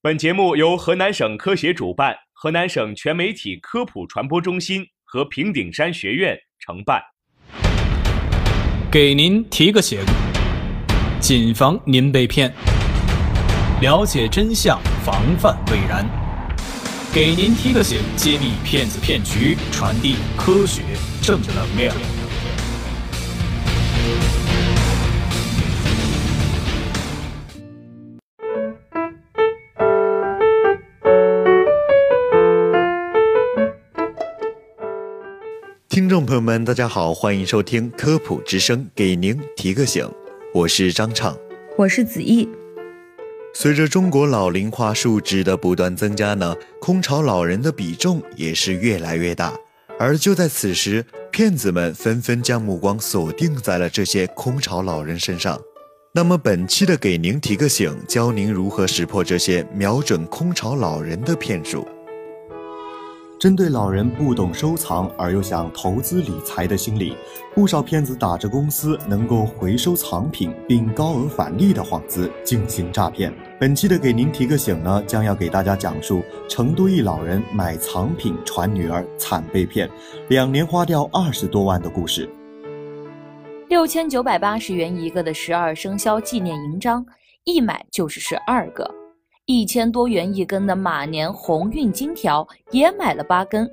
本节目由河南省科协主办，河南省全媒体科普传播中心和平顶山学院承办。给您提个醒，谨防您被骗。了解真相，防范未然。给您提个醒，揭秘骗子骗局，传递科学正能量。听众朋友们，大家好，欢迎收听科普之声，给您提个醒，我是张畅，我是子毅。随着中国老龄化数值的不断增加呢，空巢老人的比重也是越来越大。而就在此时，骗子们纷纷将目光锁定在了这些空巢老人身上。那么本期的给您提个醒，教您如何识破这些瞄准空巢老人的骗术。针对老人不懂收藏而又想投资理财的心理，不少骗子打着公司能够回收藏品并高额返利的幌子进行诈骗。本期的给您提个醒呢，将要给大家讲述成都一老人买藏品传女儿惨被骗，两年花掉二十多万的故事。六千九百八十元一个的十二生肖纪念银章，一买就是十二个。一千多元一根的马年鸿运金条也买了八根。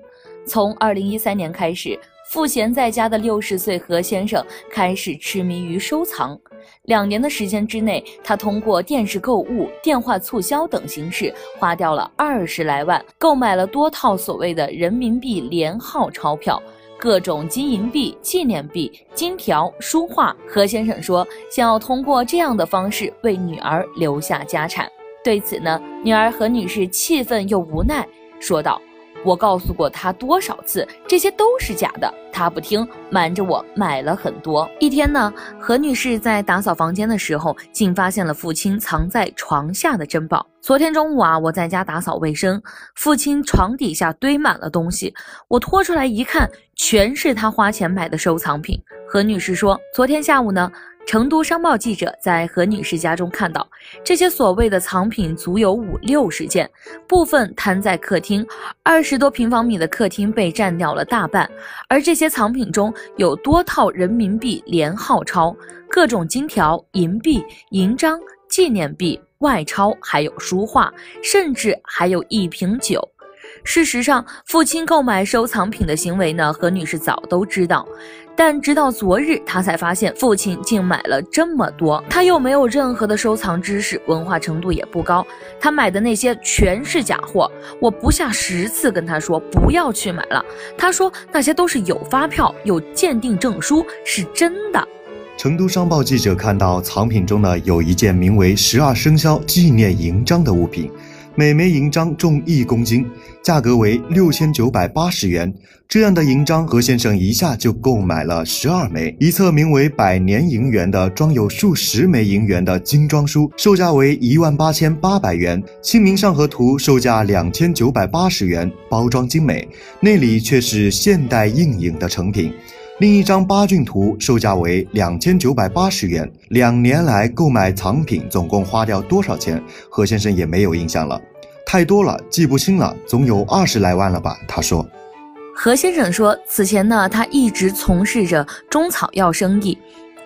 从二零一三年开始，赋闲在家的六十岁何先生开始痴迷于收藏。两年的时间之内，他通过电视购物、电话促销等形式，花掉了二十来万，购买了多套所谓的人民币连号钞票、各种金银币、纪念币、金条、书画。何先生说，想要通过这样的方式为女儿留下家产。对此呢，女儿何女士气愤又无奈，说道：“我告诉过她多少次，这些都是假的，她不听，瞒着我买了很多。”一天呢，何女士在打扫房间的时候，竟发现了父亲藏在床下的珍宝。昨天中午啊，我在家打扫卫生，父亲床底下堆满了东西，我拖出来一看，全是他花钱买的收藏品。何女士说：“昨天下午呢。”成都商报记者在何女士家中看到，这些所谓的藏品足有五六十件，部分摊在客厅，二十多平方米的客厅被占掉了大半。而这些藏品中有多套人民币连号钞、各种金条、银币、银章、纪念币、外钞，还有书画，甚至还有一瓶酒。事实上，父亲购买收藏品的行为呢，何女士早都知道，但直到昨日，她才发现父亲竟买了这么多。他又没有任何的收藏知识，文化程度也不高，他买的那些全是假货。我不下十次跟他说不要去买了，他说那些都是有发票、有鉴定证书，是真的。成都商报记者看到藏品中呢，有一件名为“十二生肖纪念银章”的物品。每枚银章重一公斤，价格为六千九百八十元。这样的银章，何先生一下就购买了十二枚。一册名为“百年银元”的装有数十枚银元的精装书，售价为一万八千八百元。《清明上河图》售价两千九百八十元，包装精美，内里却是现代硬影的成品。另一张八骏图售价为两千九百八十元。两年来购买藏品总共花掉多少钱？何先生也没有印象了，太多了，记不清了，总有二十来万了吧？他说。何先生说，此前呢，他一直从事着中草药生意，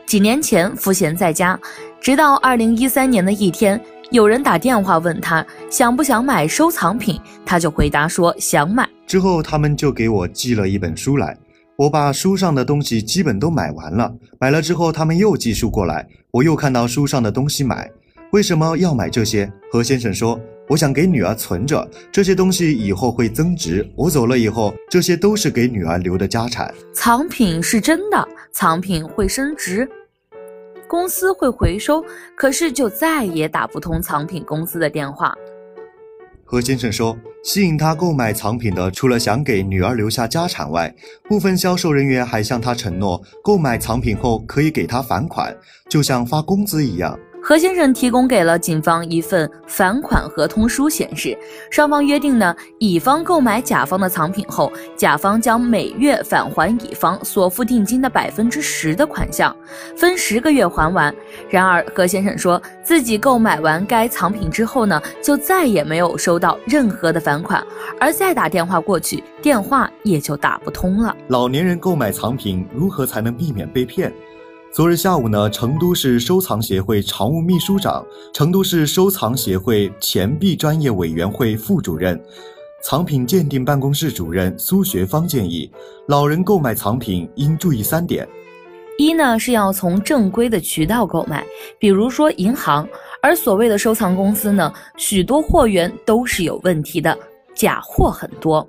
几年前赋闲在家，直到二零一三年的一天，有人打电话问他想不想买收藏品，他就回答说想买。之后他们就给我寄了一本书来。我把书上的东西基本都买完了，买了之后他们又寄书过来，我又看到书上的东西买，为什么要买这些？何先生说，我想给女儿存着，这些东西以后会增值，我走了以后，这些都是给女儿留的家产。藏品是真的，藏品会升值，公司会回收，可是就再也打不通藏品公司的电话。何先生说，吸引他购买藏品的，除了想给女儿留下家产外，部分销售人员还向他承诺，购买藏品后可以给他返款，就像发工资一样。何先生提供给了警方一份返款合同书，显示双方约定呢，乙方购买甲方的藏品后，甲方将每月返还乙方所付定金的百分之十的款项，分十个月还完。然而何先生说自己购买完该藏品之后呢，就再也没有收到任何的返款，而再打电话过去，电话也就打不通了。老年人购买藏品如何才能避免被骗？昨日下午呢，成都市收藏协会常务秘书长、成都市收藏协会钱币专业委员会副主任、藏品鉴定办公室主任苏学芳建议，老人购买藏品应注意三点：一呢是要从正规的渠道购买，比如说银行，而所谓的收藏公司呢，许多货源都是有问题的，假货很多。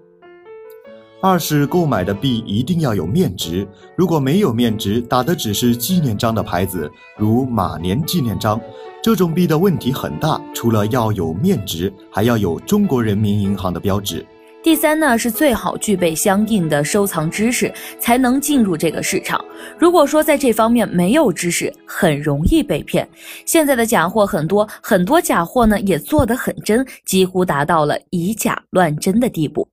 二是购买的币一定要有面值，如果没有面值，打的只是纪念章的牌子，如马年纪念章，这种币的问题很大。除了要有面值，还要有中国人民银行的标志。第三呢，是最好具备相应的收藏知识，才能进入这个市场。如果说在这方面没有知识，很容易被骗。现在的假货很多，很多假货呢也做得很真，几乎达到了以假乱真的地步。